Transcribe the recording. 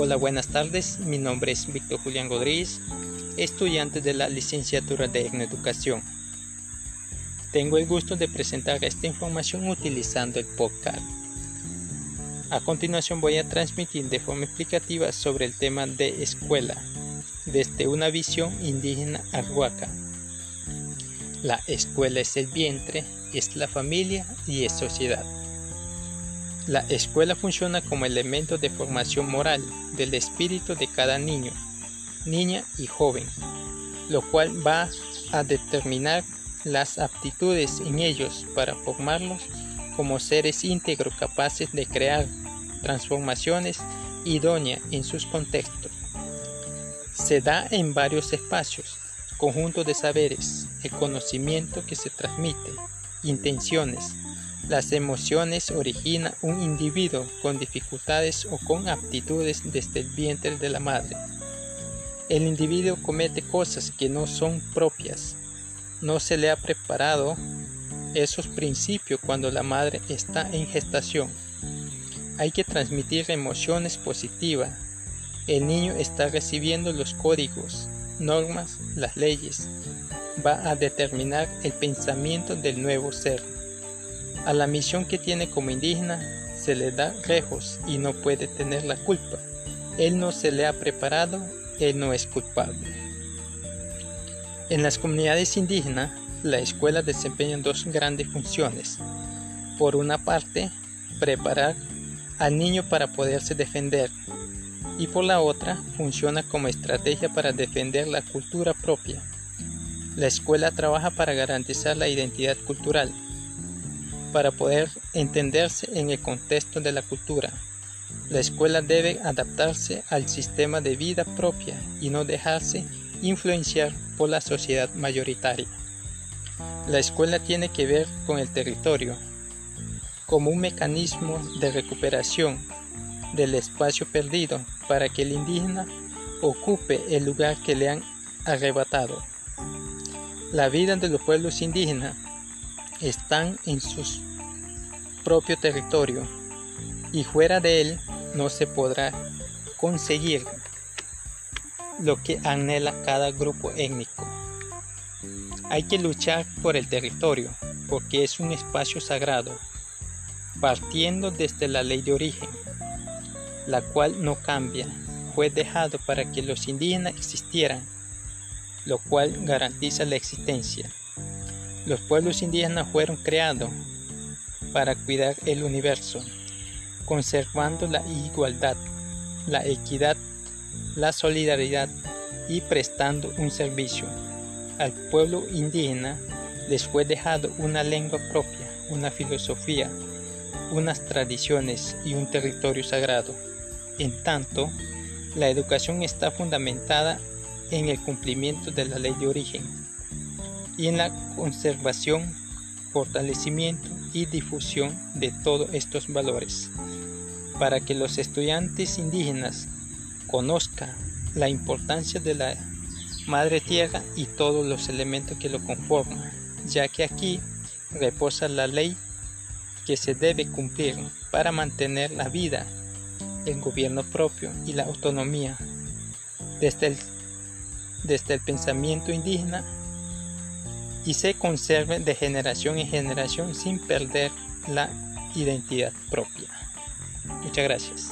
Hola, buenas tardes. Mi nombre es Víctor Julián Rodríguez, estudiante de la licenciatura de Educación. Tengo el gusto de presentar esta información utilizando el podcast. A continuación voy a transmitir de forma explicativa sobre el tema de escuela, desde una visión indígena arhuaca. La escuela es el vientre, es la familia y es sociedad. La escuela funciona como elemento de formación moral del espíritu de cada niño, niña y joven, lo cual va a determinar las aptitudes en ellos para formarlos como seres íntegros capaces de crear transformaciones idóneas en sus contextos. Se da en varios espacios, conjunto de saberes, el conocimiento que se transmite, intenciones, las emociones originan un individuo con dificultades o con aptitudes desde el vientre de la madre. El individuo comete cosas que no son propias. No se le ha preparado esos principios cuando la madre está en gestación. Hay que transmitir emociones positivas. El niño está recibiendo los códigos, normas, las leyes. Va a determinar el pensamiento del nuevo ser. A la misión que tiene como indígena se le da lejos y no puede tener la culpa. Él no se le ha preparado, él no es culpable. En las comunidades indígenas, la escuela desempeña dos grandes funciones. Por una parte, preparar al niño para poderse defender y por la otra, funciona como estrategia para defender la cultura propia. La escuela trabaja para garantizar la identidad cultural, para poder entenderse en el contexto de la cultura. La escuela debe adaptarse al sistema de vida propia y no dejarse influenciar por la sociedad mayoritaria. La escuela tiene que ver con el territorio como un mecanismo de recuperación del espacio perdido para que el indígena ocupe el lugar que le han arrebatado. La vida de los pueblos indígenas están en su propio territorio y fuera de él no se podrá conseguir lo que anhela cada grupo étnico. Hay que luchar por el territorio porque es un espacio sagrado, partiendo desde la ley de origen, la cual no cambia, fue dejado para que los indígenas existieran, lo cual garantiza la existencia. Los pueblos indígenas fueron creados para cuidar el universo, conservando la igualdad, la equidad, la solidaridad y prestando un servicio. Al pueblo indígena les fue dejado una lengua propia, una filosofía, unas tradiciones y un territorio sagrado. En tanto, la educación está fundamentada en el cumplimiento de la ley de origen, y en la conservación, fortalecimiento y difusión de todos estos valores, para que los estudiantes indígenas conozcan la importancia de la madre tierra y todos los elementos que lo conforman, ya que aquí reposa la ley que se debe cumplir para mantener la vida, el gobierno propio y la autonomía. Desde el, desde el pensamiento indígena y se conserve de generación en generación sin perder la identidad propia. Muchas gracias.